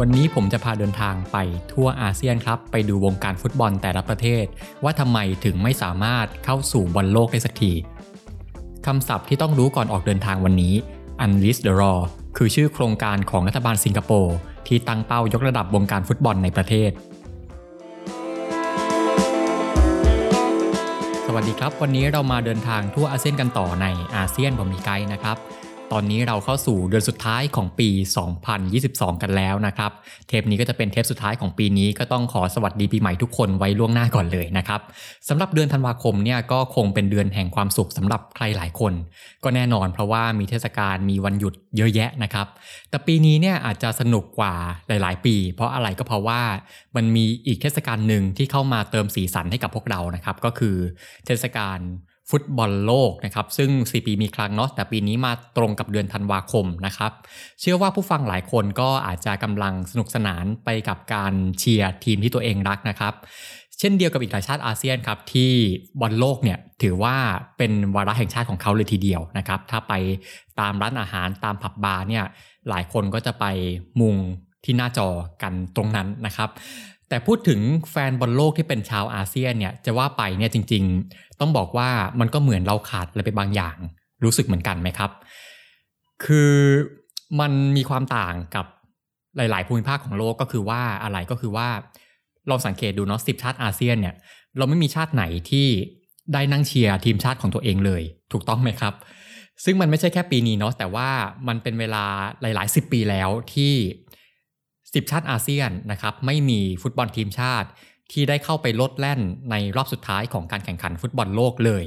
วันนี้ผมจะพาเดินทางไปทั่วอาเซียนครับ ไปดูวงการฟุตบอลแต่ละประเทศ ว่าทำไมถึงไม่สามารถเข้าสู่บอลโลกได้สักทีคำศัพท์ที่ต้องรู้ก่อนออกเดินทางวันนี้ Unleash the Raw คือชื่อโครงการของรัฐบาลสิงคโปร์ที่ตั้งเป้ายกระดับวงการฟุตบอลในประเทศ สวัสดีครับ วันนี้เรามาเดินทางทั่วอาเซียนกันต่อในอาเซียนผมมีไกด์นะครับ ตอนนี้เราเข้าสู่เดือนสุดท้ายของปี 2022 กันแล้วนะครับ เทปนี้ก็จะเป็นเทปสุดท้ายของปีนี้ก็ต้องขอสวัสดีปีใหม่ทุกคนไว้ล่วงหน้าก่อนเลยนะครับสำหรับเดือนธันวาคมเนี่ยก็คงเป็นเดือนแห่งความสุขสำหรับใครหลายคน ก็แน่นอนเพราะว่ามีเทศกาลมีวันหยุดเยอะแยะนะครับ แต่ปีนี้เนี่ยอาจจะสนุกกว่าหลาย ๆ ปี เพราะอะไรก็เพราะว่ามันมีอีกเทศกาลหนึ่งที่เข้ามาเติมสีสันให้กับพวกเรานะครับ ก็คือเทศกาล ฟุตบอลโลกนะครับซึ่ง 4 ปีมีครั้งเนาะแต่ปีนี้มาตรงกับเดือนธันวาคมนะครับ เชื่อว่าผู้ฟังหลายคนก็อาจจะกำลังสนุกสนานไปกับการเชียร์ทีมที่ตัวเองรักนะครับ เช่นเดียวกับอีกหลายชาติอาเซียนครับที่บอลโลกเนี่ยถือว่าเป็นวาระแห่งชาติของเขาเลยทีเดียวนะครับ ถ้าไปตามร้านอาหารตามผับบาร์เนี่ยหลายคนก็จะไปมุงที่หน้าจอกันตรงนั้นนะครับ แต่พูดถึงแฟนบอลโลกที่เป็นชาวอาเซียนเนี่ยจะว่าไปเนี่ยจริง ๆ ต้องบอกว่ามันก็เหมือนเราขาดอะไรไปบางอย่าง รู้สึกเหมือนกันไหมครับ คือมันมีความต่างกับหลาย ๆ ภูมิภาคของโลกก็คือว่าอะไรก็คือว่าลองสังเกตดูเนาะสิบชาติอาเซียนเนี่ยเราไม่มีชาติไหนที่ได้นั่งเชียร์ทีมชาติของตัวเองเลย ถูกต้องไหมครับ ซึ่งมันไม่ใช่แค่ปีนี้เนาะแต่ว่ามันเป็นเวลาหลายๆสิบปีแล้วที่ สิบชาติอาเซียนนะครับไม่มีฟุตบอลทีมชาติ ที่ได้เข้าไปโลดแล่นในรอบสุดท้ายของการแข่งขันฟุตบอลโลกเลย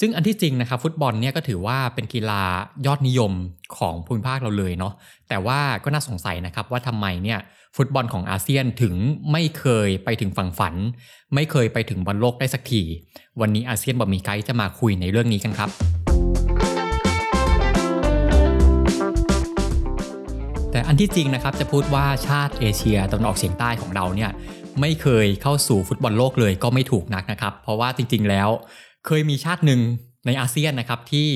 ซึ่งอันที่จริงนะครับฟุตบอลเนี่ยก็ถือว่าเป็นกีฬายอดนิยมของภูมิภาคเราเลยเนาะแต่ว่าก็น่าสงสัยนะครับว่าทำไมเนี่ยฟุตบอลของอาเซียนถึงไม่เคยไปถึงฝั่งฝัน ไม่เคยไปถึงบอลโลกได้สักทีวันนี้อาเซียนบ่มีไกด์จะมาคุยในเรื่องนี้กันครับ แต่อันที่จริงนะครับจะพูดว่าชาติเอเชียตะวันออกเฉียงใต้ของเราเนี่ยไม่เคยเข้าสู่ฟุตบอลโลกเลยก็ไม่ถูกนักนะครับ เพราะว่าจริงๆแล้ว เคยมีชาติหนึ่งในอาเซียนนะครับที่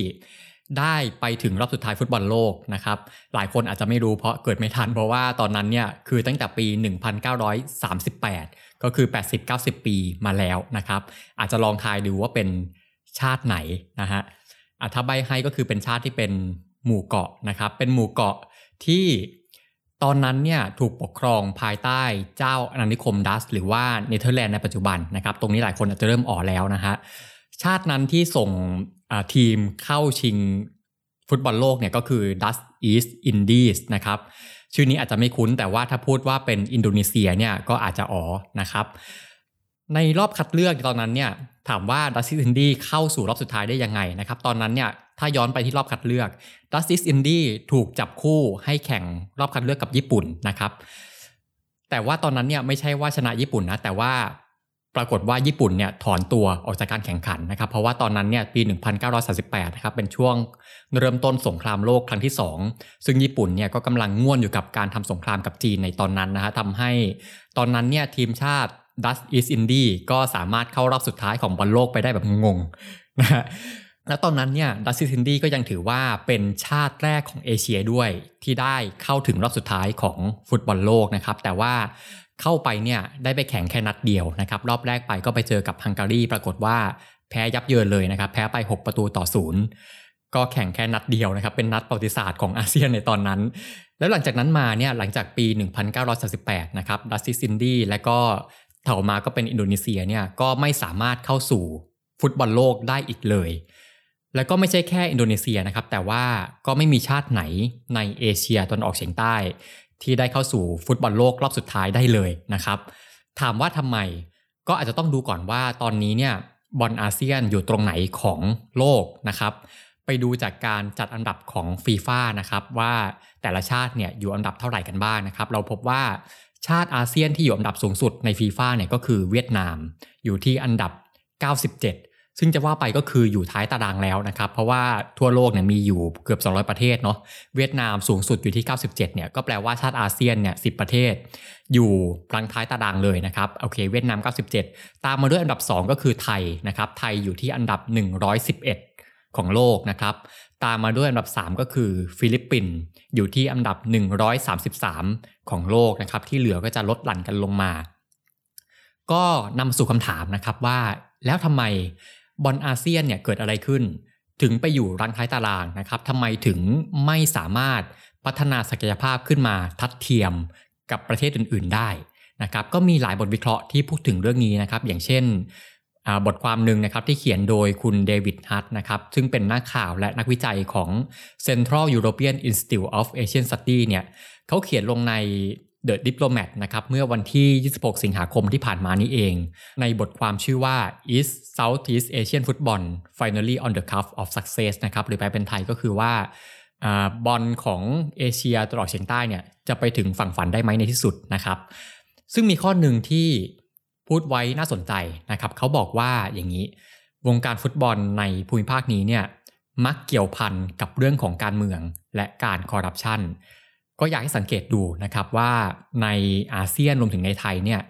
ได้ไปถึงรอบสุดท้ายฟุตบอลโลกนะครับ หลายคนอาจจะไม่รู้เพราะเกิดไม่ทัน เพราะว่าตอนนั้นเนี่ยคือตั้งแต่ปี 1938 ก็คือ 80-90 ปีมาแล้วนะครับ อาจจะลองทายดูว่าเป็นชาติไหนนะฮะอะถ้าใบให้ก็คือเป็นชาติที่เป็นหมู่เกาะนะครับ เป็นหมู่เกาะ ที่ตอนนั้นเนี่ยถูกปกครองภายใต้เจ้าอาณานิคมดัสหรือว่าเนเธอร์แลนด์ในปัจจุบันนะครับตรงนี้หลายคนอาจจะเริ่มอ๋อแล้วนะฮะชาตินั้นที่ส่งทีมเข้าชิงฟุตบอลโลกเนี่ยก็คือ Dutch East Indies นะครับชื่อนี้อาจจะไม่คุ้นแต่ว่าถ้าพูดว่าเป็นอินโดนีเซียเนี่ยก็อาจจะอ๋อนะครับ ในรอบคัดเลือกตอนนั้นเนี่ยถามว่า Dutch East Indies เข้าสู่รอบสุดท้ายได้ยังไงนะครับ ตอนนั้นเนี่ยถ้าย้อนไปที่รอบคัดเลือก Dutch East Indies ถูกจับคู่ให้แข่งรอบคัดเลือกกับญี่ปุ่นนะครับ แต่ว่าตอนนั้นเนี่ยไม่ใช่ว่าชนะญี่ปุ่นนะ แต่ว่าปรากฏว่าญี่ปุ่นเนี่ยถอนตัวออกจากการแข่งขันนะครับ เพราะว่าตอนนั้นเนี่ยปี 1938นะครับเป็นช่วงเริ่มต้นสงครามโลกครั้งที่ 2 ซึ่งญี่ปุ่นเนี่ยก็กำลังง่วนอยู่กับการทำสงครามกับจีนในตอนนั้นนะฮะทำให้ตอนนั้นเนี่ยทีมชาติ Dutch East Indies ก็สามารถเข้ารอบสุดท้ายของบอลโลกไปได้แบบงงๆนะฮะแล้วตอนนั้นเนี่ย Dutch East Indies ก็ยังถือว่าเป็นชาติแรกของเอเชียด้วย ที่ได้เข้าถึงรอบสุดท้ายของฟุตบอลโลกนะครับ แต่ว่าเข้าไปเนี่ยได้ไปแข่งแค่นัดเดียวนะครับ รอบแรกไปก็ไปเจอกับฮังการีปรากฏว่าแพ้ยับเยินเลยนะครับ แพ้ไป 6 ประตูต่อศูนย์ก็แข่งแค่นัดเดียวนะครับ เป็นนัดประวัติศาสตร์ของอาเซียนในตอนนั้น แล้วหลังจากนั้นมาเนี่ยหลังจากปี 1938 นะครับ Dutch East Indies และก็ ถัดมาก็เป็นอินโดนีเซียเนี่ยก็ไม่สามารถเข้าสู่ฟุตบอลโลกได้อีกเลย แล้วก็ไม่ใช่แค่อินโดนีเซียนะครับ แต่ว่าก็ไม่มีชาติไหนในเอเชียตะวันออกเฉียงใต้ ที่ได้เข้าสู่ฟุตบอลโลกรอบสุดท้ายได้เลยนะครับ ถามว่าทำไมก็อาจจะต้องดูก่อนว่าตอนนี้เนี่ยบอลอาเซียนอยู่ตรงไหนของโลกนะครับ ไปดูจากการจัดอันดับของฟีฟ่านะครับว่าแต่ละชาติเนี่ยอยู่อันดับเท่าไหร่กันบ้างนะครับ เราพบว่า ชาติอาเซียนที่อยู่อันดับสูงสุดในฟีฟ่าเนี่ยก็คือเวียดนาม อยู่ที่อันดับ 97 ซึ่งจะว่าไปก็คืออยู่ท้ายตารางแล้วนะครับ เพราะว่าทั่วโลกเนี่ยมีอยู่เกือบ 200 ประเทศเนาะเวียดนามสูงสุดอยู่ที่ 97 เนี่ยก็แปลว่าชาติอาเซียนเนี่ย10 ประเทศ อยู่กลางท้ายตารางเลยนะครับโอเค เวียดนาม 97 ตามมาด้วยอันดับ 2 ก็คือไทยนะครับไทยอยู่ที่อันดับ 111 ของโลกนะครับ ตามมาด้วยอันดับ 3 ก็คือฟิลิปปินส์อยู่ที่อันดับ 133 ของโลกนะครับ ที่เหลือก็จะลดหลั่นกันลงมา ก็นำสู่คำถามนะครับว่า แล้วทำไมบอลอาเซียนเนี่ยเกิดอะไรขึ้น ถึงไปอยู่รังท้ายตารางนะครับทำไมถึงไม่สามารถพัฒนาศักยภาพขึ้นมาทัดเทียมกับประเทศอื่น ๆ ได้นะครับก็มีหลายบทวิเคราะห์ที่พูดถึงเรื่องนี้นะครับ อย่างเช่น บทความหนึ่งนะครับที่เขียนโดยคุณเดวิดฮัตนะครับซึ่งเป็นนักข่าวและนักวิจัยของ Central European Institute of Asian Studies เนี่ยเขาเขียนลงใน The Diplomat นะครับเมื่อวันที่ 26 สิงหาคมที่ผ่านมานี้เอง ในบทความชื่อว่า Is Southeast Asian Football Finally on the Cuff of Success นะครับหรือแปลเป็นไทยก็คือว่าบอลของเอเชียตลอดเฉียงใต้เนี่ยจะไปถึงฝั่งฝันได้ไหมในที่สุดนะครับ ซึ่งมีข้อหนึ่งที่ พูดไว้น่าสนใจนะครับเขาบอกว่าอย่างนี้ วงการฟุตบอลในภูมิภาคนี้เนี่ยมักเกี่ยวพันกับเรื่องของการเมืองและการคอร์รัปชันก็อยากให้สังเกตดูนะครับว่าในอาเซียนรวมถึงในไทยเนี่ย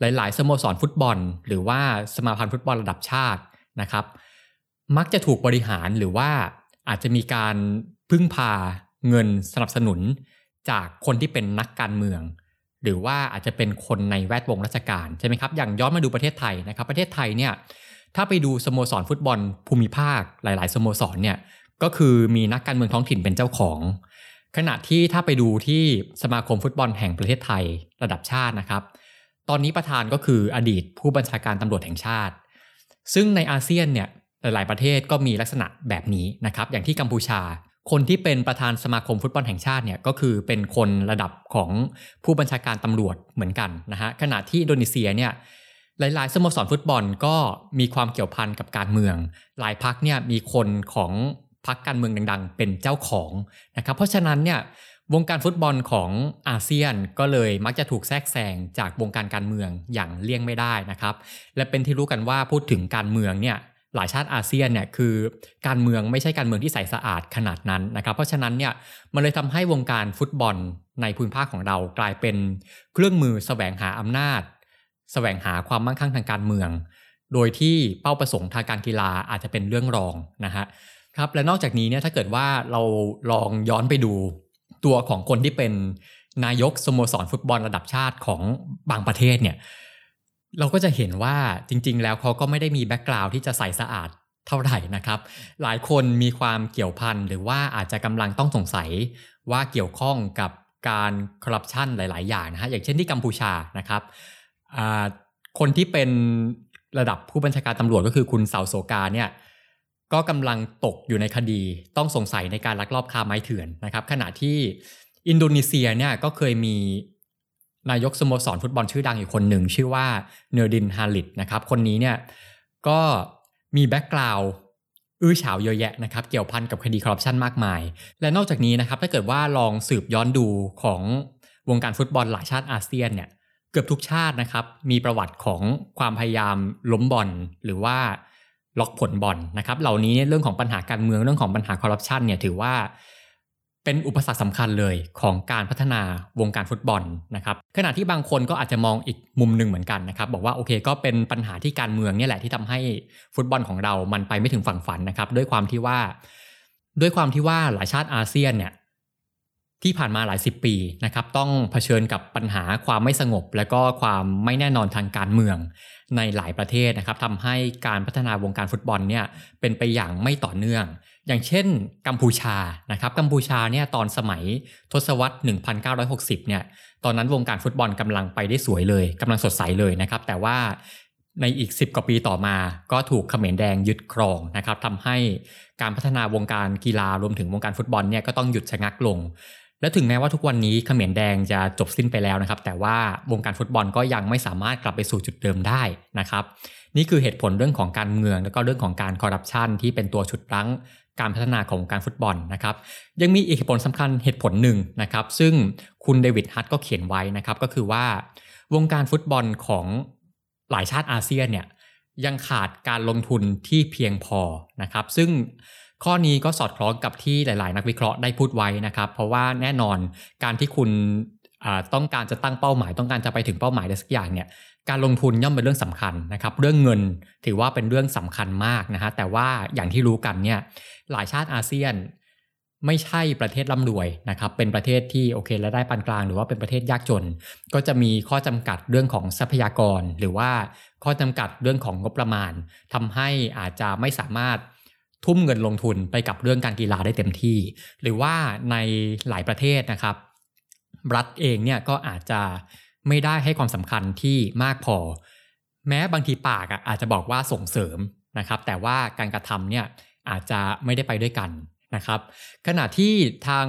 หลาย ๆ สโมสรฟุตบอล หรือว่าสมาพันธ์ฟุตบอลระดับชาตินะครับ มักจะถูกบริหารหรือว่าอาจจะมีการพึ่งพาเงินสนับสนุนจากคนที่เป็นนักการเมือง หรือว่าอาจจะเป็นคนในแวดวงราชการใช่ไหมครับอย่างย้อนมาดูประเทศไทยนะครับ ประเทศไทยเนี่ยถ้าไปดูสโมสรฟุตบอลภูมิภาคหลาย ๆ สโมสรเนี่ยก็คือมีนักการเมืองท้องถิ่นเป็นเจ้าของ ขณะที่ถ้าไปดูที่สมาคมฟุตบอลแห่งประเทศไทยระดับชาตินะครับ ตอนนี้ประธานก็คืออดีตผู้บัญชาการตำรวจแห่งชาติ ซึ่งในอาเซียนเนี่ยหลาย ๆ ประเทศก็มีลักษณะแบบนี้นะครับ อย่างที่กัมพูชา คนที่เป็นประธานสมาคมฟุตบอลแห่งชาติเนี่ยก็คือเป็นคนระดับของผู้บัญชาการตำรวจเหมือนกันนะฮะขณะที่อินโดนีเซียเนี่ยหลายๆสโมสรฟุตบอลก็มีความเกี่ยวพันกับการเมือง หลายพักเนี่ยมีคนของพักการเมืองดัง ๆ เป็นเจ้าของนะครับเพราะฉะนั้นเนี่ยวงการฟุตบอลของอาเซียนก็เลยมักจะถูกแทรกแซงจากวงการการเมืองอย่างเลี่ยงไม่ได้นะครับ และเป็นที่รู้กันว่าพูดถึงการเมืองเนี่ย หลายชาติอาเซียนเนี่ยคือการเมืองไม่ใช่การเมืองที่ใสสะอาดขนาดนั้นนะครับ เพราะฉะนั้นเนี่ยมันเลยทำให้วงการฟุตบอลในภูมิภาคของเรากลายเป็นเครื่องมือสแสวงหาอำนาจสแสวงหาความมั่งคั่งทางการเมือง โดยที่เป้าประสงค์ทางการกีฬาอาจจะเป็นเรื่องรองนะฮะครับและนอกจากนี้เนี่ยถ้าเกิดว่าเราลองย้อนไปดูตัวของคนที่เป็นนายกสโมสรฟุตบอลระดับชาติของบางประเทศเนี่ย เราก็จะเห็นว่าจริง ๆ แล้วเขาก็ไม่ได้มีแบ็กกราวด์ที่จะใสสะอาดเท่าไหร่นะครับ หลายคนมีความเกี่ยวพันหรือว่าอาจจะกำลังต้องสงสัยว่าเกี่ยวข้องกับการคอร์รัปชันหลาย ๆ อย่างนะฮะอย่างเช่นที่กัมพูชานะครับคนที่เป็นระดับผู้บัญชาการตำรวจก็คือคุณเสาโซกาเนี่ยก็กำลังตกอยู่ในคดีต้องสงสัยในการลักลอบค้าไม้เถื่อนนะครับ ขณะที่อินโดนีเซียเนี่ยก็เคยมี นายกสโมสรฟุตบอลชื่อดังอีกคนหนึ่ง ชื่อว่านูร์ดินฮาลิดนะครับ คนนี้เนี่ยก็มี background อื้อฉาวเยอะแยะนะครับ เกี่ยวพันกับคดีคอร์รัปชันมากมาย และนอกจากนี้นะครับถ้าเกิดว่าลองสืบย้อนดูของวงการฟุตบอลหลายชาติอาเซียนเนี่ยเกือบทุกชาตินะครับ มีประวัติของความพยายามล้มบอลหรือว่าล็อกผลบอลนะครับ เหล่านี้เรื่องของปัญหาการเมืองเรื่องของปัญหาคอร์รัปชันเนี่ยถือว่า เป็นอุปสรรคสำคัญเลยของการพัฒนาวงการฟุตบอลนะครับขณะที่บางคนก็อาจจะมองอีกมุมหนึ่งเหมือนกันนะครับบอกว่าโอเคก็เป็นปัญหาที่การเมืองเนี่ยแหละที่ทำให้ฟุตบอลของเรามันไปไม่ถึงฝั่งฝันนะครับด้วยความที่ว่า ด้วยความที่ว่าหลายชาติอาเซียนเนี่ยที่ผ่านมาหลายสิบปีนะครับต้องเผชิญกับปัญหาความไม่สงบ และก็ความไม่แน่นอนทางการเมืองในหลายประเทศนะครับทำให้การพัฒนาวงการฟุตบอลเนี่ยเป็นไปอย่างไม่ต่อเนื่อง อย่างเช่นกัมพูชานะครับกัมพูชาเนี่ยตอนสมัยทศวรรษ 1960 เนี่ยตอนนั้นวงการฟุตบอลกำลังไปได้สวยเลยกำลังสดใสเลยนะครับ แต่ว่าในอีก 10 กว่าปีต่อมา ก็ถูกเขมรแดงยึดครองนะครับทำให้การพัฒนาวงการกีฬารวมถึงวงการฟุตบอลเนี่ยก็ต้องหยุดชะงักลง และถึงแม้ว่าทุกวันนี้เขมรแดงจะจบสิ้นไปแล้วนะครับ แต่ว่าวงการฟุตบอลก็ยังไม่สามารถกลับไปสู่จุดเดิมได้นะครับ นี่คือเหตุผลเรื่องของการเมือง แล้วก็เรื่องของการคอร์รัปชันที่เป็นตัวฉุดรั้ง การพัฒนาของการฟุตบอลนะครับ ยังมีอีกเหตุผลสำคัญเหตุผลหนึ่งนะครับ ซึ่งคุณเดวิดฮัตก็เขียนไว้นะครับ ก็คือว่าวงการฟุตบอลของหลายชาติอาเซียนเนี่ยยังขาดการลงทุนที่เพียงพอนะครับ ซึ่งข้อนี้ก็สอดคล้องกับที่หลาย ๆ นักวิเคราะห์ได้พูดไว้นะครับ เพราะว่าแน่นอนการที่คุณต้องการจะตั้งเป้าหมาย ต้องการจะไปถึงเป้าหมายใดสักอย่างเนี่ย การลงทุนย่อมเป็นเรื่องสำคัญนะครับ เรื่องเงินถือว่าเป็นเรื่องสำคัญมากนะฮะแต่ว่าอย่างที่รู้กันเนี่ยหลายชาติอาเซียนไม่ใช่ประเทศร่ำรวยนะครับ เป็นประเทศที่โอเคและได้ปานกลาง หรือว่าเป็นประเทศยากจน ก็จะมีข้อจำกัดเรื่องของทรัพยากร หรือว่าข้อจำกัดเรื่องของงบประมาณทำให้อาจจะไม่สามารถทุ่มเงินลงทุนไปกับเรื่องการกีฬาได้เต็มที่ หรือว่าในหลายประเทศนะครับ รัฐเองเนี่ยก็อาจจะ ไม่ได้ให้ความสำคัญที่มากพอ แม้บางทีปากอาจจะบอกว่าส่งเสริมนะครับ แต่ว่าการกระทำเนี่ยอาจจะไม่ได้ไปด้วยกันนะครับ ขณะที่ทาง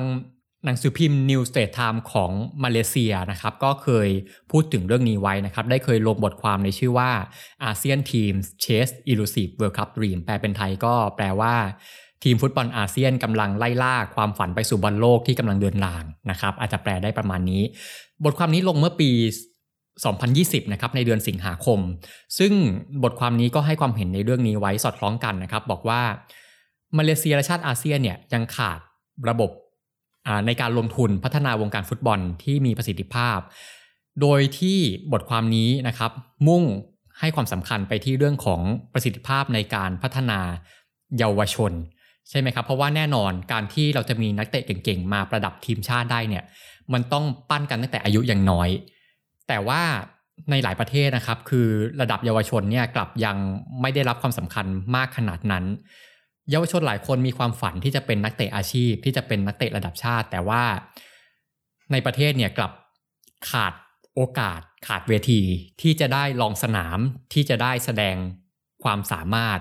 หนังสือพิมพ์ New State Time ของมาเลเซียนะครับ ก็เคยพูดถึงเรื่องนี้ไว้นะครับ ได้เคยลงบทความในชื่อว่าอาเซียนทีม Chase Elusive World Cup Dream แปลเป็นไทยก็แปลว่า ทีมฟุตบอลอาเซียนกำลังไล่ล่าความฝันไปสู่บอลโลกที่กำลังเดินทางนะครับ อาจจะแปลได้ประมาณนี้ บทความนี้ลงเมื่อปี 2020 นะครับในเดือนสิงหาคม ซึ่งบทความนี้ก็ให้ความเห็นในเรื่องนี้ไว้สอดคล้องกันนะครับ บอกว่ามาเลเซียและชาติอาเซียนเนี่ยยังขาดระบบในการลงทุนพัฒนาวงการฟุตบอลที่มีประสิทธิภาพ โดยที่บทความนี้นะครับมุ่งให้ความสำคัญไปที่เรื่องของประสิทธิภาพในการพัฒนาเยาวชน ใช่ไหมครับ เพราะว่าแน่นอนการที่เราจะมีนักเตะเก่งๆ มาประดับทีมชาติได้เนี่ย มันต้องปั้นกันตั้งแต่อายุยังน้อย แต่ว่าในหลายประเทศนะครับ คือระดับเยาวชนเนี่ยกลับยังไม่ได้รับความสำคัญมากขนาดนั้น เยาวชนหลายคนมีความฝันที่จะเป็นนักเตะอาชีพ ที่จะเป็นนักเตะระดับชาติ แต่ว่าในประเทศเนี่ยกลับขาดโอกาสขาดเวทีที่จะได้ลองสนามที่จะได้แสดงความสามารถ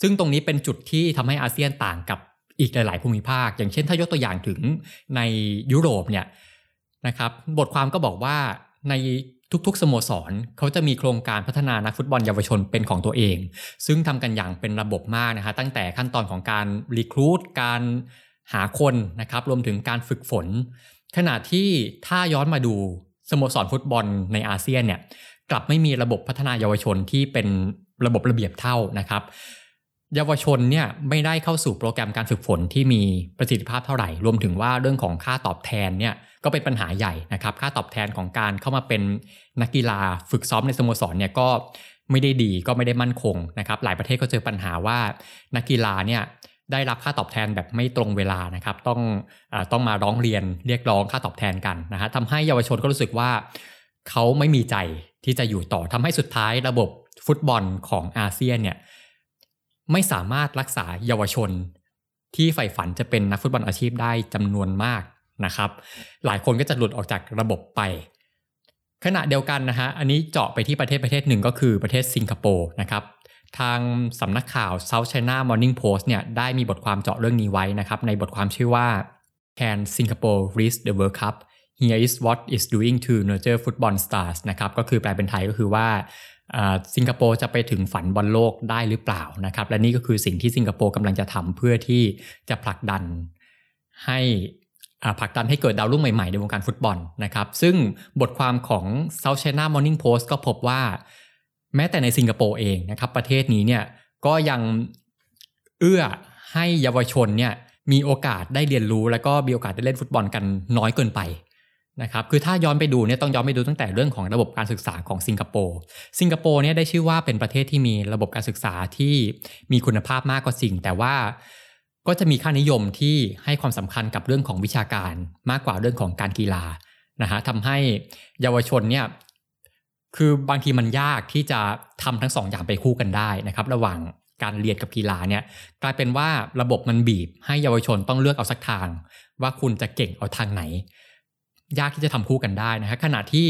ซึ่งตรงนี้เป็นจุดที่ทำให้อาเซียนต่างกับอีกหลาย ๆ ภูมิภาค อย่างเช่นถ้ายกตัวอย่างถึงในยุโรปเนี่ยนะครับบทความก็บอกว่าในทุกๆ สโมสรเขาจะมีโครงการพัฒนานักฟุตบอลเยาวชนเป็นของตัวเอง ซึ่งทำกันอย่างเป็นระบบมากนะฮะตั้งแต่ขั้นตอนของการรีครูดการหาคนนะครับรวมถึงการฝึกฝน ขณะที่ถ้าย้อนมาดูสโมสรฟุตบอลในอาเซียนเนี่ยกลับไม่มีระบบพัฒนาเยาวชนที่เป็นระบบระเบียบเท่านะครับ เยาวชนเนี่ยไม่ได้เข้าสู่โปรแกรมการฝึกฝนที่มีประสิทธิภาพเท่าไหร่ รวมถึงว่าเรื่องของค่าตอบแทนเนี่ยก็เป็นปัญหาใหญ่นะครับ ค่าตอบแทนของการเข้ามาเป็นนักกีฬาฝึกซ้อมในสโมสรเนี่ยก็ไม่ได้ดีก็ไม่ได้มั่นคงนะครับ หลายประเทศก็เจอปัญหาว่านักกีฬาเนี่ยได้รับค่าตอบแทนแบบไม่ตรงเวลานะครับ ต้องอต้องมาร้องเรียนเรียกร้องค่าตอบแทนกันนะฮะทำให้เยาวชนก็รู้สึกว่าเขาไม่มีใจที่จะอยู่ต่อทำให้สุดท้ายระบบฟุตบอลของอาเซียนเนี่ย ไม่สามารถรักษาเยาวชน ที่ใฝ่ฝันจะเป็นนักฟุตบอลอาชีพได้จำนวนมากนะครับ หลายคนก็จะหลุดออกจากระบบไป ขณะเดียวกันนะฮะอันนี้เจาะไปที่ประเทศประเทศหนึ่งก็คือประเทศสิงคโปร์นะครับทางสำนักข่าว South China Morning Post เนี่ยได้มีบทความเจาะเรื่องนี้ไว้นะครับในบทความชื่อว่า Can Singapore reach the World Cup Here is what is doing to nurture football stars นะครับก็คือแปลเป็นไทยก็คือว่าสิงคโปร์จะไปถึงฝันบอลโลกได้หรือเปล่านะครับและนี่ก็คือสิ่งที่สิงคโปร์กำลังจะทำเพื่อที่จะผลักดันให้ผลักดันให้เกิดดาวรุ่งใหม่ๆ ในวงการฟุตบอลนะครับซึ่งบทความของ South China Morning Post ก็พบว่า แม้แต่ในสิงคโปร์เองนะครับประเทศนี้เนี่ยก็ยังเอื้อให้เยาวชนเนี่ยมีโอกาสได้เรียนรู้ แล้วก็มีโอกาสได้เล่นฟุตบอลกันน้อยเกินไป นะครับคือถ้าย้อนไปดูเนี่ยต้องย้อนไปดูตั้งแต่เรื่องของระบบการศึกษาของสิงคโปร์สิงคโปร์เนี่ยได้ชื่อว่าเป็นประเทศที่มีระบบการศึกษาที่มีคุณภาพมากกว่าสิ่ง แต่ว่าก็จะมีค่านิยมที่ให้ความสำคัญกับเรื่องของวิชาการมากกว่าเรื่องของการกีฬานะฮะทำให้เยาวชนเนี่ยคือบางทีมันยากที่จะทำทั้งสองอย่างไปคู่กันได้นะครับ ระหว่างการเรียนกับกีฬาเนี่ยกลายเป็นว่าระบบมันบีบให้เยาวชนต้องเลือกเอาสักทาง ว่าคุณจะเก่งเอาทางไหน ยากที่จะทำคู่กันได้นะฮะขณะที่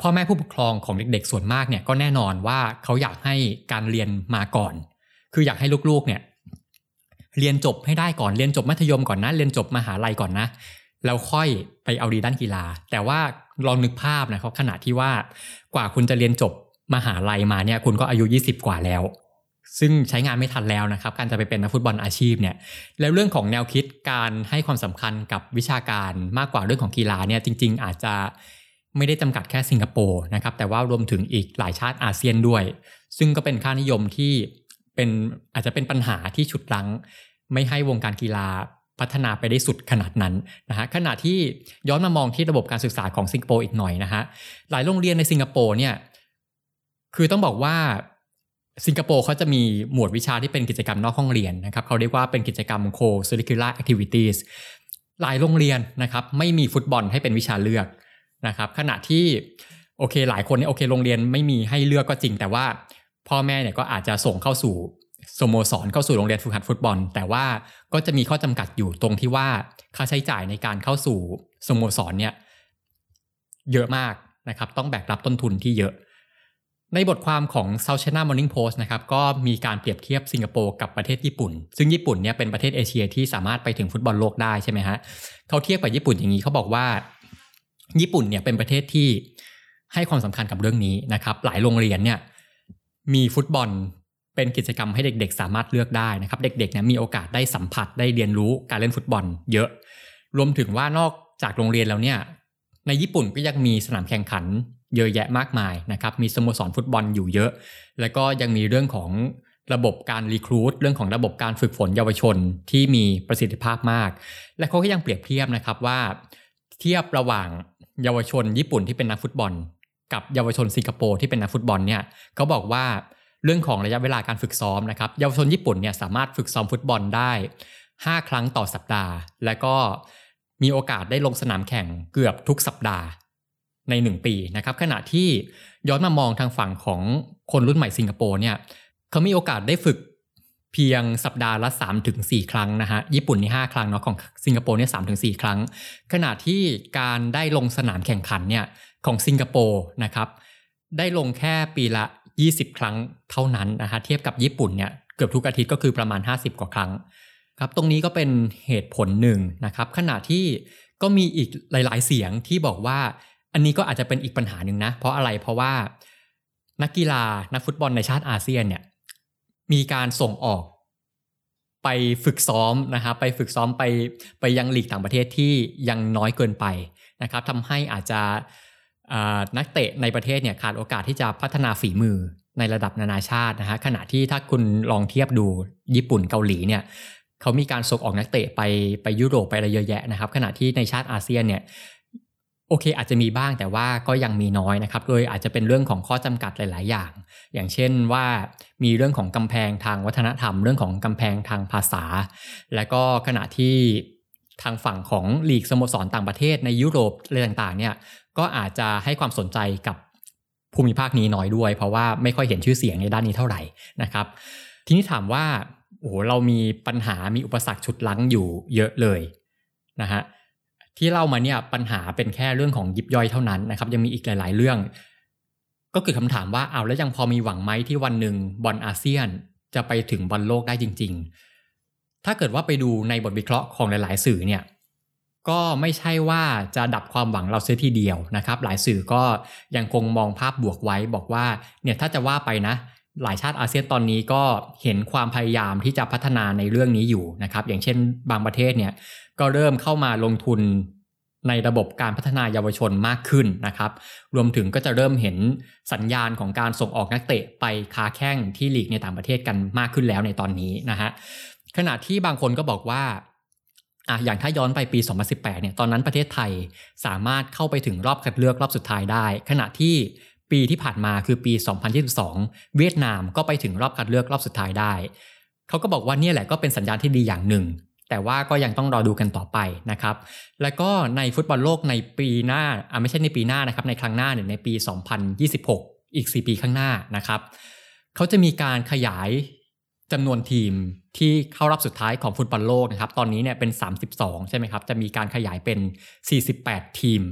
พ่อแม่ผู้ปกครองของเด็กๆส่วนมากเนี่ยก็แน่นอนว่าเขาอยากให้การเรียนมาก่อน คืออยากให้ลูกๆเนี่ยเรียนจบให้ได้ก่อนเรียนจบมัธยมก่อนนะเรียนจบมหาลัยก่อนนะแล้วค่อยไปเอาดีด้านกีฬา แต่ว่าลองนึกภาพนะครับขณะที่ว่ากว่าคุณจะเรียนจบมหาลัยมาเนี่ยคุณก็อายุ 20 กว่าแล้ว ซึ่งใช้งานไม่ทันแล้วนะครับ การจะไปเป็นนักฟุตบอลอาชีพเนี่ยแล้วเรื่องของแนวคิดการให้ความสำคัญกับวิชาการมากกว่าเรื่องของกีฬาเนี่ยจริง ๆ อาจจะไม่ได้จำกัดแค่สิงคโปร์นะครับแต่ว่ารวมถึงอีกหลายชาติอาเซียนด้วย ซึ่งก็เป็นค่านิยมที่เป็นอาจจะเป็นปัญหาที่ฉุดรั้ง ไม่ให้วงการกีฬาพัฒนาไปได้สุดขนาดนั้นนะฮะขณะที่ย้อนมามองที่ระบบการศึกษาของสิงคโปร์อีกหน่อยนะฮะหลายโรงเรียนในสิงคโปร์เนี่ยคือต้องบอกว่า สิงคโปร์เขาจะมีหมวดวิชาที่เป็นกิจกรรมนอกห้องเรียนนะครับเขาเรียกว่าเป็นกิจกรรม co-curricular activities หลายโรงเรียนนะครับไม่มีฟุตบอลให้เป็นวิชาเลือกนะครับขณะที่โอเคหลายคนเนี่ยโอเคโรงเรียนไม่มีให้เลือกก็จริง แต่ว่าพ่อแม่เนี่ยก็อาจจะส่งเข้าสู่สโมสรเข้าสู่โรงเรียนฝึกหัดฟุตบอล แต่ว่าก็จะมีข้อจำกัดอยู่ตรงที่ว่าค่าใช้จ่ายในการเข้าสู่สโมสรเนี่ยเยอะมากนะครับต้องแบกรับต้นทุนที่เยอะ ในบทความของ South China Morning Post นะครับก็มีการเปรียบเทียบสิงคโปร์กับประเทศญี่ปุ่น ซึ่งญี่ปุ่นเนี่ยเป็นประเทศเอเชียที่สามารถไปถึงฟุตบอลโลกได้ใช่ไหมฮะเขาเทียบกับญี่ปุ่นอย่างนี้เขาบอกว่า ญี่ปุ่นเนี่ยเป็นประเทศที่ให้ความสำคัญกับเรื่องนี้นะครับ หลายโรงเรียนเนี่ยมีฟุตบอลเป็นกิจกรรมให้เด็กๆ สามารถเลือกได้นะครับ เด็กๆเนี่ยมีโอกาสได้สัมผัสได้เรียนรู้การเล่นฟุตบอล เยอะ รวมถึงว่านอกจากโรงเรียนแล้วเนี่ยในญี่ปุ่นก็ยังมีสนามแข่งขัน เยอะแยะมากมายนะครับมีสโมสรฟุตบอลอยู่เยอะ แล้วก็ยังมีเรื่องของระบบการรีครูดเรื่องของระบบการฝึกฝนเยาวชนที่มีประสิทธิภาพมาก และเขาก็ยังเปรียบเทียบนะครับว่า เทียบระหว่างเยาวชนญี่ปุ่นที่เป็นนักฟุตบอล กับเยาวชนสิงคโปร์ที่เป็นนักฟุตบอลเนี่ยเขาบอกว่าเรื่องของระยะเวลาการฝึกซ้อมนะครับเยาวชนญี่ปุ่นเนี่ยสามารถฝึกซ้อมฟุตบอลได้ 5 ครั้งต่อสัปดาห์ และก็มีโอกาสได้ลงสนามแข่งเกือบทุกสัปดาห์ ใน 1 ปีนะครับขณะที่ย้อนมามองทางฝั่งของคนรุ่นใหม่สิงคโปร์เนี่ยเขามีโอกาสได้ฝึกเพียงสัปดาห์ละ 3-4 ครั้งนะฮะญี่ปุ่นนี่ 5 ครั้งเนาะของสิงคโปร์เนี่ยสามถึงสครั้ง ขณะที่การได้ลงสนามแข่งขันเนี่ยของสิงคโปร์นะครับได้ลงแค่ปีละ 20 ครั้งเท่านั้นนะฮะเทียบกับญี่ปุ่นเนี่ยเกือบทุกอาทิตย์ก็คือประมาณ 50 กว่าครั้งครับตรงนี้ก็เป็นเหตุผลหนึ่งนะครับขณะที่ก็มีอีกหลาย ๆ เสียงที่บอกว่า อันนี้ก็อาจจะเป็นอีกปัญหาหนึ่งนะ เพราะอะไรเพราะว่านักกีฬานักฟุตบอลในชาติอาเซียนเนี่ยมีการส่งออก ไปฝึกซ้อมนะครับไปฝึกซ้อมไปไปยังลีกต่างประเทศที่ยังน้อยเกินไปนะครับทำให้อาจจะนักเตะในประเทศเนี่ยขาดโอกาสที่จะพัฒนาฝีมือในระดับนานาชาตินะฮะขณะที่ถ้าคุณลองเทียบดูญี่ปุ่นเกาหลีเนี่ยเขามีการส่งออกนักเตะไปไปยุโรปไปอะไรเยอะแยะนะครับ ขณะที่ในชาติอาเซียนเนี่ย โอเค อาจจะมีบ้างแต่ว่าก็ยังมีน้อยนะครับโดยอาจจะเป็นเรื่องของข้อจำกัดหลาย ๆ อย่าง อย่างเช่นว่ามีเรื่องของกำแพงทางวัฒนธรรม เรื่องของกำแพงทางภาษา และก็ขณะที่ทางฝั่งของลีกสโมสรต่างประเทศในยุโรปอะไรต่าง ๆ เนี่ยก็อาจจะให้ความสนใจกับภูมิภาคนี้น้อยด้วย เพราะว่าไม่ค่อยเห็นชื่อเสียงในด้านนี้เท่าไหร่นะครับ ทีนี้ถามว่าโอ้เรามีปัญหามีอุปสรรคชุดลังอยู่เยอะเลยนะฮะ ที่เล่ามาเนี่ยปัญหาเป็นแค่เรื่องของยิบย่อยเท่านั้นนะครับยังมีอีกหลาย ๆ เรื่อง ก็คือคำถามว่าเอาแล้วยังพอมีหวังไหมที่วันหนึ่งบอลอาเซียนจะไปถึงบอลโลกได้จริง ๆ ถ้าเกิดว่าไปดูในบทวิเคราะห์ของหลาย ๆ สื่อเนี่ยก็ไม่ใช่ว่าจะดับความหวังเราเสียทีเดียวนะครับ หลายสื่อก็ยังคงมองภาพบวกไว้บอกว่าเนี่ยถ้าจะว่าไปนะ หลายชาติอาเซียนตอนนี้ก็เห็นความพยายามที่จะพัฒนาในเรื่องนี้อยู่นะครับ อย่างเช่นบางประเทศเนี่ย ก็เริ่มเข้ามาลงทุนในระบบการพัฒนาเยาวชนมากขึ้นนะครับ รวมถึงก็จะเริ่มเห็นสัญญาณของการส่งออกนักเตะไปค้าแข่งที่ลีกในต่างประเทศกันมากขึ้นแล้วในตอนนี้นะฮะ ขณะที่บางคนก็บอกว่าอะอย่างถ้าย้อนไปปี 2018 เนี่ย ตอนนั้นประเทศไทยสามารถเข้าไปถึงรอบคัดเลือกรอบสุดท้ายได้ ขณะที่ปีที่ผ่านมาคือปี 2022 เวียดนามก็ไปถึงรอบคัดเลือกรอบสุดท้ายได้ เขาก็บอกว่านี่แหละก็เป็นสัญญาณที่ดีอย่างหนึ่ง แต่ว่าก็ยังต้องรอดูกันต่อไปนะครับ แล้วก็ในฟุตบอลโลกในปีหน้าอ่าไม่ใช่ในปีหน้านะครับ ในครั้งหน้าเนี่ยในปี 2026 อีก 4 ปีข้างหน้านะครับเขาจะมีการขยายจำนวนทีมที่เข้ารอบสุดท้ายของฟุตบอลโลกนะครับ ตอนนี้เนี่ยเป็น 32 ใช่ไหมครับ จะมีการขยายเป็น 48 ทีม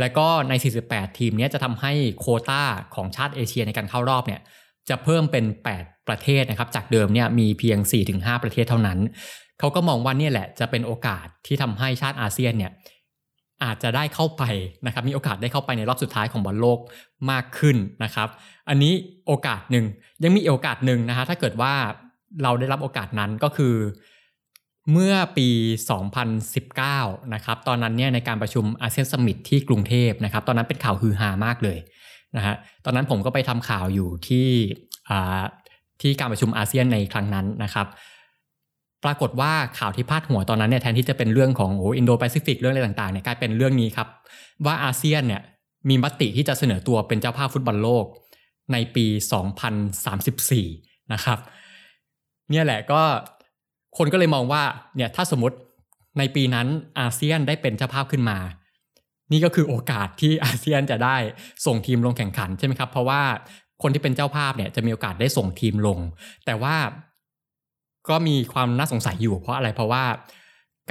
แล้วก็ใน 48 ทีมนี้จะทำให้โคต้าของชาติเอเชียในการเข้ารอบเนี่ยจะเพิ่มเป็น 8 ประเทศนะครับ จากเดิมเนี่ยมีเพียง 4-5 ประเทศเท่านั้น เขาก็มองว่านี่แหละจะเป็นโอกาสที่ทำให้ชาติอาเซียนเนี่ยอาจจะได้เข้าไปนะครับมีโอกาสได้เข้าไปในรอบสุดท้ายของบอลโลกมากขึ้นนะครับ อันนี้โอกาสหนึ่งยังมีโอกาสหนึ่งนะฮะถ้าเกิดว่าเราได้รับโอกาสนั้นก็คือ เมื่อปี 2019 นะครับตอนนั้นเนี่ยในการประชุมอาเซียน Summit ที่กรุงเทพนะครับ ตอนนั้นเป็นข่าวฮือฮามากเลยนะฮะตอนนั้นผมก็ไปทำข่าวอยู่ที่ที่การประชุมอาเซียนในครั้งนั้นนะครับ ปรากฏว่าข่าวที่พาดหัวตอนนั้นเนี่ยแทนที่จะเป็นเรื่องของโอ้อินโดแปซิฟิกเรื่องอะไรต่างๆเนี่ยกลายเป็นเรื่องนี้ครับ ว่าอาเซียนเนี่ยมีมติที่จะเสนอตัวเป็นเจ้าภาพฟุตบอลโลกในปี 2034 นะครับ เนี่ยแหละก็คนก็เลยมองว่าเนี่ยถ้าสมมติในปีนั้นอาเซียนได้เป็นเจ้าภาพขึ้นมา นี่ก็คือโอกาสที่อาเซียนจะได้ส่งทีมลงแข่งขันใช่ไหมครับ เพราะว่าคนที่เป็นเจ้าภาพเนี่ยจะมีโอกาสได้ส่งทีมลง แต่ว่า ก็มีความน่าสงสัยอยู่เพราะอะไรเพราะว่า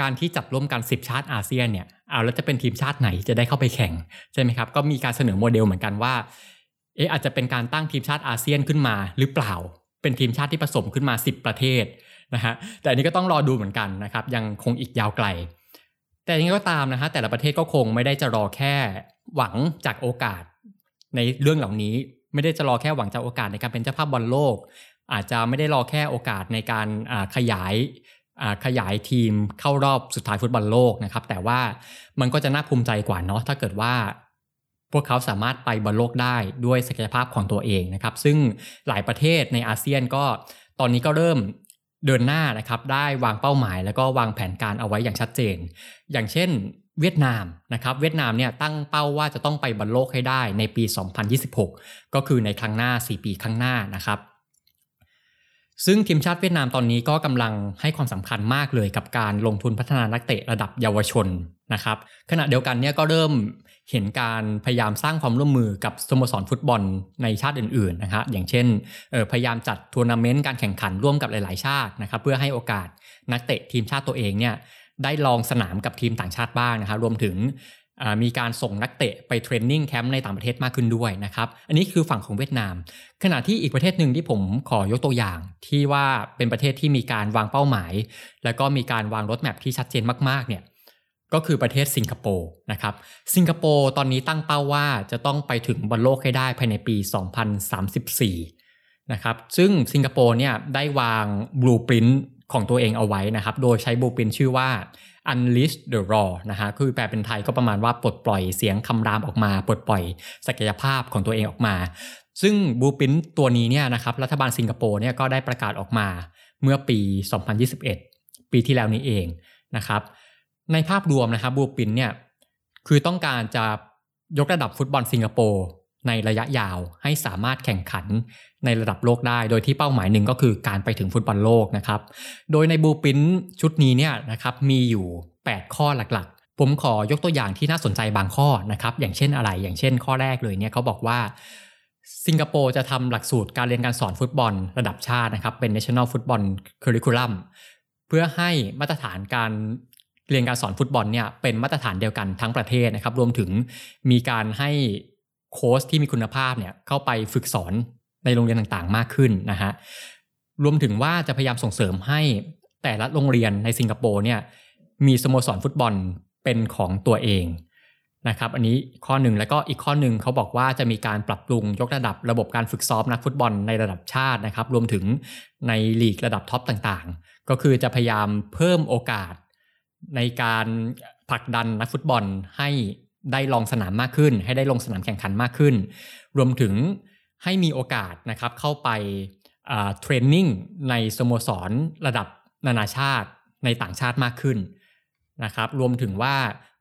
การที่จัดร่วมกัน 10 ชาติอาเซียนเนี่ยเอาแล้วจะเป็นทีมชาติไหนจะได้เข้าไปแข่งใช่ไหมครับ ก็มีการเสนอโมเดลเหมือนกันว่า เอออาจจะเป็นการตั้งทีมชาติอาเซียนขึ้นมาหรือเปล่า เป็นทีมชาติที่ผสมขึ้นมา 10 ประเทศนะฮะ แต่อันนี้ก็ต้องรอดูเหมือนกันนะครับ ยังคงอีกยาวไกล แต่ยังไงก็ตามนะฮะ แต่ละประเทศก็คงไม่ได้จะรอแค่หวังจากโอกาส ในเรื่องเหล่านี้ ไม่ได้จะรอแค่หวังจากโอกาสในการเป็นเจ้าภาพบอลโลก อาจจะไม่ได้รอแค่โอกาสในการขยายขยายทีมเข้ารอบสุดท้ายฟุตบอลโลกนะครับ แต่ว่ามันก็จะน่าภูมิใจกว่าเนาะถ้าเกิดว่า พวกเขาสามารถไปบอลโลกได้ด้วยศักยภาพของตัวเองนะครับ ซึ่งหลายประเทศในอาเซียนก็ตอนนี้ก็เริ่มเดินหน้านะครับได้วางเป้าหมาย แล้วก็วางแผนการเอาไว้อย่างชัดเจน อย่างเช่นเวียดนามนะครับเวียดนามเนี่ยตั้งเป้าว่าจะต้องไปบอลโลกให้ได้ในปี 2026 ก็คือในครั้งหน้า 4 ปีข้างหน้านะครับ ซึ่งทีมชาติเวียดนามตอนนี้ก็กำลังให้ความสำคัญมากเลยกับการลงทุนพัฒนานักเตะระดับเยาวชนนะครับขณะเดียวกันเนี่ยก็เริ่มเห็นการพยายามสร้างความร่วมมือกับสโมสรฟุตบอลในชาติอื่นๆนะครับอย่างเช่นพยายามจัดทัวร์นาเมนต์การแข่งขันร่วมกับหลาย ๆ ชาตินะครับเพื่อให้โอกาสนักเตะทีมชาติตัวเองเนี่ยได้ลองสนามกับทีมต่างชาติบ้างนะครับรวมถึง มีการส่งนักเตะไป training camp ในต่างประเทศมากขึ้นด้วยนะครับ อันนี้คือฝั่งของเวียดนาม ขณะที่อีกประเทศหนึ่งที่ผมขอยกตัวอย่าง ที่ว่าเป็นประเทศที่มีการวางเป้าหมาย แล้วก็มีการวางรถแมพที่ชัดเจนมากๆเนี่ยก็คือประเทศสิงคโปร์นะครับ สิงคโปร์ตอนนี้ตั้งเป้าว่าจะต้องไปถึงบอลโลกให้ได้ภายในปี 2034 นะครับ ซึ่งสิงคโปร์เนี่ยได้วางบลูปรินต์ของตัวเองเอาไว้นะครับ โดยใช้บลูปรินต์ชื่อว่า unleash the raw นะฮะคือแปลเป็นไทยก็ประมาณว่าปลดปล่อยเสียงคำรามออกมา ปลดปล่อยศักยภาพของตัวเองออกมา ซึ่งบูปินต์ตัวนี้เนี่ยนะครับรัฐบาลสิงคโปร์เนี่ยก็ได้ประกาศออกมาเมื่อปี 2021 ปีที่แล้วนี้เองนะครับในภาพรวมนะครับบูปินเนี่ยคือต้องการจะยกระดับฟุตบอลสิงคโปร์ ในระยะยาวให้สามารถแข่งขันในระดับโลกได้ โดยที่เป้าหมายหนึ่งก็คือการไปถึงฟุตบอลโลกนะครับ โดยในบูปินชุดนี้เนี่ยนะครับมีอยู่ 8 ข้อหลักๆ ผมขอยกตัวอย่างที่น่าสนใจบางข้อนะครับ อย่างเช่นอะไร อย่างเช่นข้อแรกเลยเนี่ยเขาบอกว่าสิงคโปร์จะทำหลักสูตรการเรียนการสอนฟุตบอลระดับชาตินะครับเป็น National Football Curriculum เพื่อให้มาตรฐานการเรียนการสอนฟุตบอลเนี่ยเป็นมาตรฐานเดียวกันทั้งประเทศนะครับ รวมถึงมีการให้ โค้ชที่มีคุณภาพเนี่ยเข้าไปฝึกสอนในโรงเรียนต่างๆ มากขึ้นนะฮะรวมถึงว่าจะพยายามส่งเสริมให้แต่ละโรงเรียนในสิงคโปร์เนี่ยมีสโมสรฟุตบอลเป็นของตัวเองนะครับอันนี้ข้อหนึ่งแล้วก็อีกข้อหนึ่งเขาบอกว่าจะมีการปรับปรุงยกระดับระบบการฝึกซ้อมนักฟุตบอลในระดับชาตินะครับ รวมถึงในลีกระดับท็อปต่างๆ ก็คือจะพยายามเพิ่มโอกาสในการผลักดันนักฟุตบอลให้ ได้ลองสนามมากขึ้น ให้ได้ลงสนามแข่งขันมากขึ้น รวมถึงให้มีโอกาสนะครับเข้าไปtraining ในสโมสรระดับนานาชาติในต่างชาติมากขึ้นนะครับรวมถึงว่า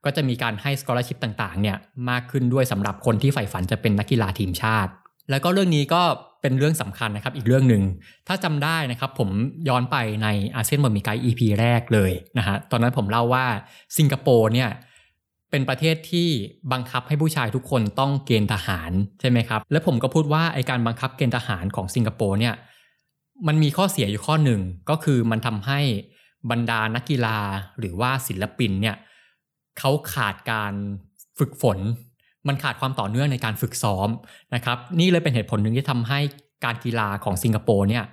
ก็จะมีการให้ scholarship ต่างๆเนี่ยมากขึ้นด้วยสำหรับคนที่ใฝ่ฝันจะเป็นนักกีฬาทีมชาติ แล้วก็เรื่องนี้ก็เป็นเรื่องสำคัญนะครับอีกเรื่องหนึ่งถ้าจำได้นะครับผมย้อนไปในอาเซียนบ่มีไกด์ EP แรกเลยนะฮะตอนนั้นผมเล่าว่าสิงคโปร์เนี่ย เป็นประเทศที่บังคับให้ผู้ชายทุกคนต้องเกณฑ์ทหารใช่ไหมครับ และผมก็พูดว่าไอการบังคับเกณฑ์ทหารของสิงคโปร์เนี่ยมันมีข้อเสียอยู่ข้อหนึ่งก็คือมันทำให้บรรดานักกีฬาหรือว่าศิลปินเนี่ยเขาขาดการฝึกฝน มันขาดความต่อเนื่องในการฝึกซ้อมนะครับ นี่เลยเป็นเหตุผลหนึ่งที่ทำให้การกีฬาของสิงคโปร์เนี่ย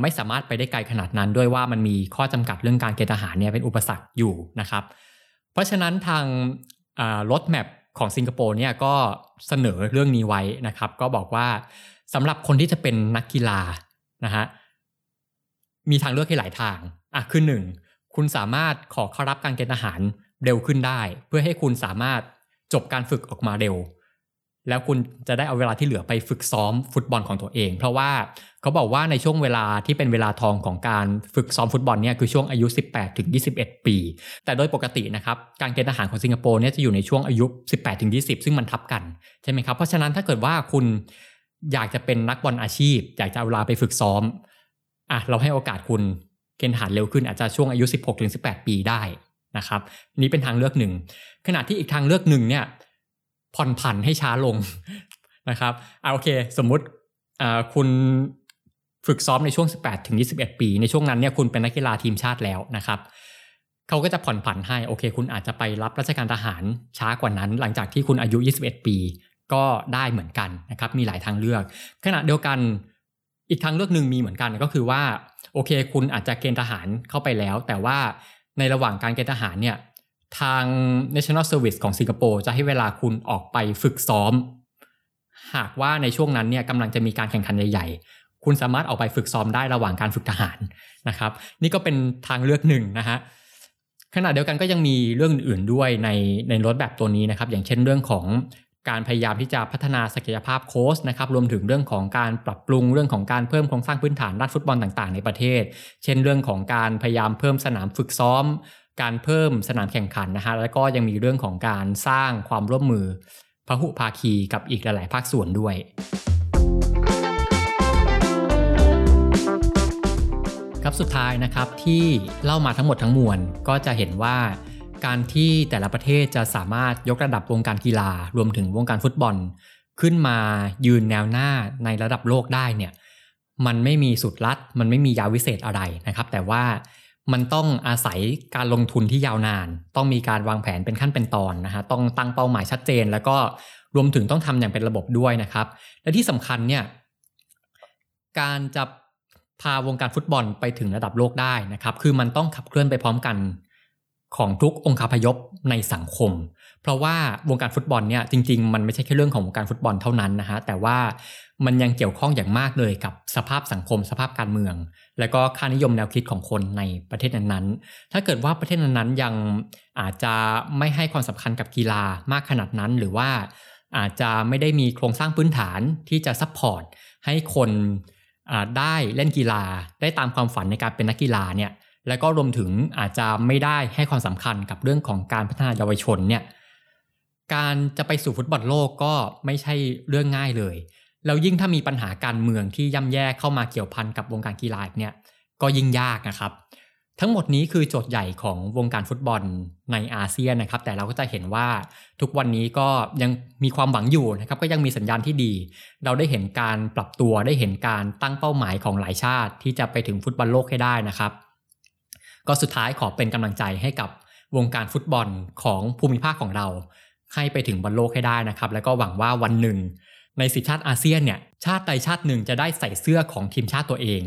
ไม่สามารถไปได้ไกลขนาดนั้นด้วยว่ามันมีข้อจำกัดเรื่องการเกณฑ์ทหารเนี่ยเป็นอุปสรรคอยู่นะครับ เพราะฉะนั้นทางรถแมพของสิงคโปร์เนี่ยก็เสนอเรื่องนี้ไว้นะครับ ก็บอกว่าสำหรับคนที่จะเป็นนักกีฬานะฮะมีทางเลือกให้หลายทางอะคือหนึ่งคุณสามารถขอเข้ารับการเกณฑ์ทหารเร็วขึ้นได้ เพื่อให้คุณสามารถจบการฝึกออกมาเร็ว แล้วคุณจะได้เอาเวลาที่เหลือไปฝึกซ้อมฟุตบอลของตัวเอง เพราะว่าเขาบอกว่าในช่วงเวลาที่เป็นเวลาทองของการฝึกซ้อมฟุตบอลเนี่ยคือช่วงอายุ 18ถึง21 ปี แต่โดยปกตินะครับการเกณฑ์ทหารของสิงคโปร์เนี่ยจะอยู่ในช่วงอายุ 18ถึง20 ซึ่งมันทับกันใช่ไหมครับเพราะฉะนั้นถ้าเกิดว่าคุณอยากจะเป็นนักบอลอาชีพ อยากจะเอาเวลาไปฝึกซ้อมอะเราให้โอกาสคุณเกณฑ์ทหารเร็วขึ้นอาจจะช่วงอายุ 16ถึง18 ปีได้นะครับนี่เป็นทางเลือกหนึ่งขณะที่อีกทางเลือกหนึ่งเนี่ย ผ่อนผันให้ช้าลงนะครับเอาโอเค สมมุติคุณฝึกซ้อมในช่วง 18ถึง21 ปี ในช่วงนั้นเนี่ยคุณเป็นนักกีฬาทีมชาติแล้วนะครับเขาก็จะผ่อนผันให้โอเค คุณอาจจะไปรับราชการทหารช้ากว่านั้น หลังจากที่คุณอายุ 21 ปี ก็ได้เหมือนกันนะครับมีหลายทางเลือก ขณะเดียวกันอีกทางเลือกหนึ่งมีเหมือนกันก็คือว่าโอเค คุณอาจจะเกณฑ์ทหารเข้าไปแล้ว แต่ว่าในระหว่างการเกณฑ์ทหารเนี่ย ทาง National Service ของสิงคโปร์จะให้เวลาคุณออกไปฝึกซ้อม หากว่าในช่วงนั้นเนี่ยกำลังจะมีการแข่งขันใหญ่ ๆ คุณสามารถออกไปฝึกซ้อมได้ระหว่างการฝึกทหารนะครับ นี่ก็เป็นทางเลือกหนึ่งนะฮะขณะเดียวกันก็ยังมีเรื่องอื่นๆด้วยในในรถแบบตัวนี้นะครับ อย่างเช่นเรื่องของการพยายามที่จะพัฒนาศักยภาพโค้ชนะครับรวมถึงเรื่องของการปรับปรุงเรื่องของการเพิ่มโครงสร้างพื้นฐานด้านฟุตบอลต่างๆ ในประเทศ เช่นเรื่องของการพยายามเพิ่มสนามฝึกซ้อม การเพิ่มสนามแข่งขันนะฮะแล้วก็ยังมีเรื่องของการสร้างความร่วมมือพหุภาคีกับอีกหลาย ๆ ภาคส่วนด้วย ครับสุดท้ายนะครับที่เล่ามาทั้งหมดทั้งมวลก็จะเห็นว่าการที่แต่ละประเทศจะสามารถยกระดับวงการกีฬารวมถึงวงการฟุตบอล ขึ้นมายืนแนวหน้าในระดับโลกได้เนี่ยมันไม่มีสุดลัด มันไม่มียาวิเศษอะไรนะครับ แต่ว่า มันต้องอาศัยการลงทุนที่ยาวนาน ต้องมีการวางแผนเป็นขั้นเป็นตอนนะฮะต้องตั้งเป้าหมายชัดเจน แล้วก็รวมถึงต้องทำอย่างเป็นระบบด้วยนะครับ และที่สำคัญเนี่ยการจะพาวงการฟุตบอลไปถึงระดับโลกได้นะครับ คือมันต้องขับเคลื่อนไปพร้อมกัน ของทุกองคาพยพในสังคม เพราะว่าวงการฟุตบอลเนี่ยจริง ๆ มันไม่ใช่แค่เรื่องของวงการฟุตบอลเท่านั้นนะฮะแต่ว่ามันยังเกี่ยวข้องอย่างมากเลยกับสภาพสังคม สภาพการเมือง และก็ค่านิยมแนวคิดของคนในประเทศนั้นๆ ถ้าเกิดว่าประเทศนั้นๆยังอาจจะไม่ให้ความสำคัญกับกีฬามากขนาดนั้น หรือว่าอาจจะไม่ได้มีโครงสร้างพื้นฐานที่จะ support ให้คนได้เล่นกีฬาได้ตามความฝันในการเป็นนักกีฬาเนี่ย แล้วก็รวมถึงอาจจะไม่ได้ให้ความสำคัญกับเรื่องของการพัฒนาเยาวชนเนี่ยการจะไปสู่ฟุตบอลโลกก็ไม่ใช่เรื่องง่ายเลย แล้วยิ่งถ้ามีปัญหาการเมืองที่ย่ำแย่เข้ามาเกี่ยวพันกับวงการกีฬาเนี่ยก็ยิ่งยากนะครับ ทั้งหมดนี้คือโจทย์ใหญ่ของวงการฟุตบอลในอาเซียนนะครับ แต่เราก็จะเห็นว่าทุกวันนี้ก็ยังมีความหวังอยู่นะครับ ก็ยังมีสัญญาณที่ดี เราได้เห็นการปรับตัวได้เห็นการตั้งเป้าหมายของหลายชาติ ที่จะไปถึงฟุตบอลโลกให้ได้นะครับ ก็สุดท้ายขอเป็นกำลังใจให้กับวงการฟุตบอลของภูมิภาคของเรา ให้ไปถึงบอลโลกให้ได้นะครับ แล้วก็หวังว่าวันหนึ่ง ในสิบชาติอาเซียนเนี่ยชาติใดชาติหนึ่งจะได้ใส่เสื้อของทีมชาติตัวเอง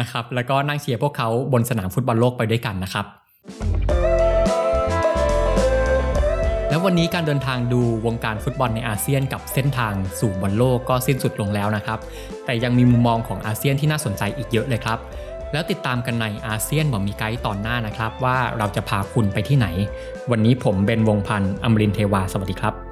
นะครับแล้วก็นั่งเชียร์พวกเขาบนสนามฟุตบอลโลกไปด้วยกันนะครับ แล้ววันนี้การเดินทางดูวงการฟุตบอลในอาเซียนกับเส้นทางสู่บอลโลกก็สิ้นสุดลงแล้วนะครับ แต่ยังมีมุมมองของอาเซียนที่น่าสนใจอีกเยอะเลยครับ แล้วติดตามกันในอาเซียนบอมีไกด์ตอนหน้านะครับ ว่าเราจะพาคุณไปที่ไหน วันนี้ผมเบนวงพันธ์อมรินเทวา สวัสดีครับ